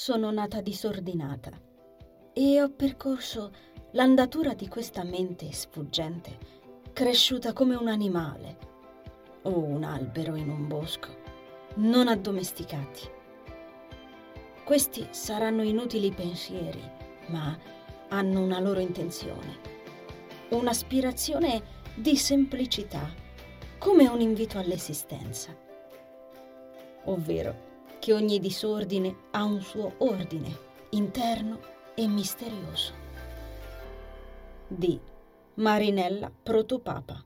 sono nata disordinata e ho percorso l'andatura di questa mente sfuggente, cresciuta come un animale o un albero in un bosco, non addomesticati. Questi saranno inutili pensieri, ma hanno una loro intenzione, un'aspirazione di semplicità, come un invito all'esistenza, ovvero che ogni disordine ha un suo ordine interno e misterioso. Di Marinella Protopapa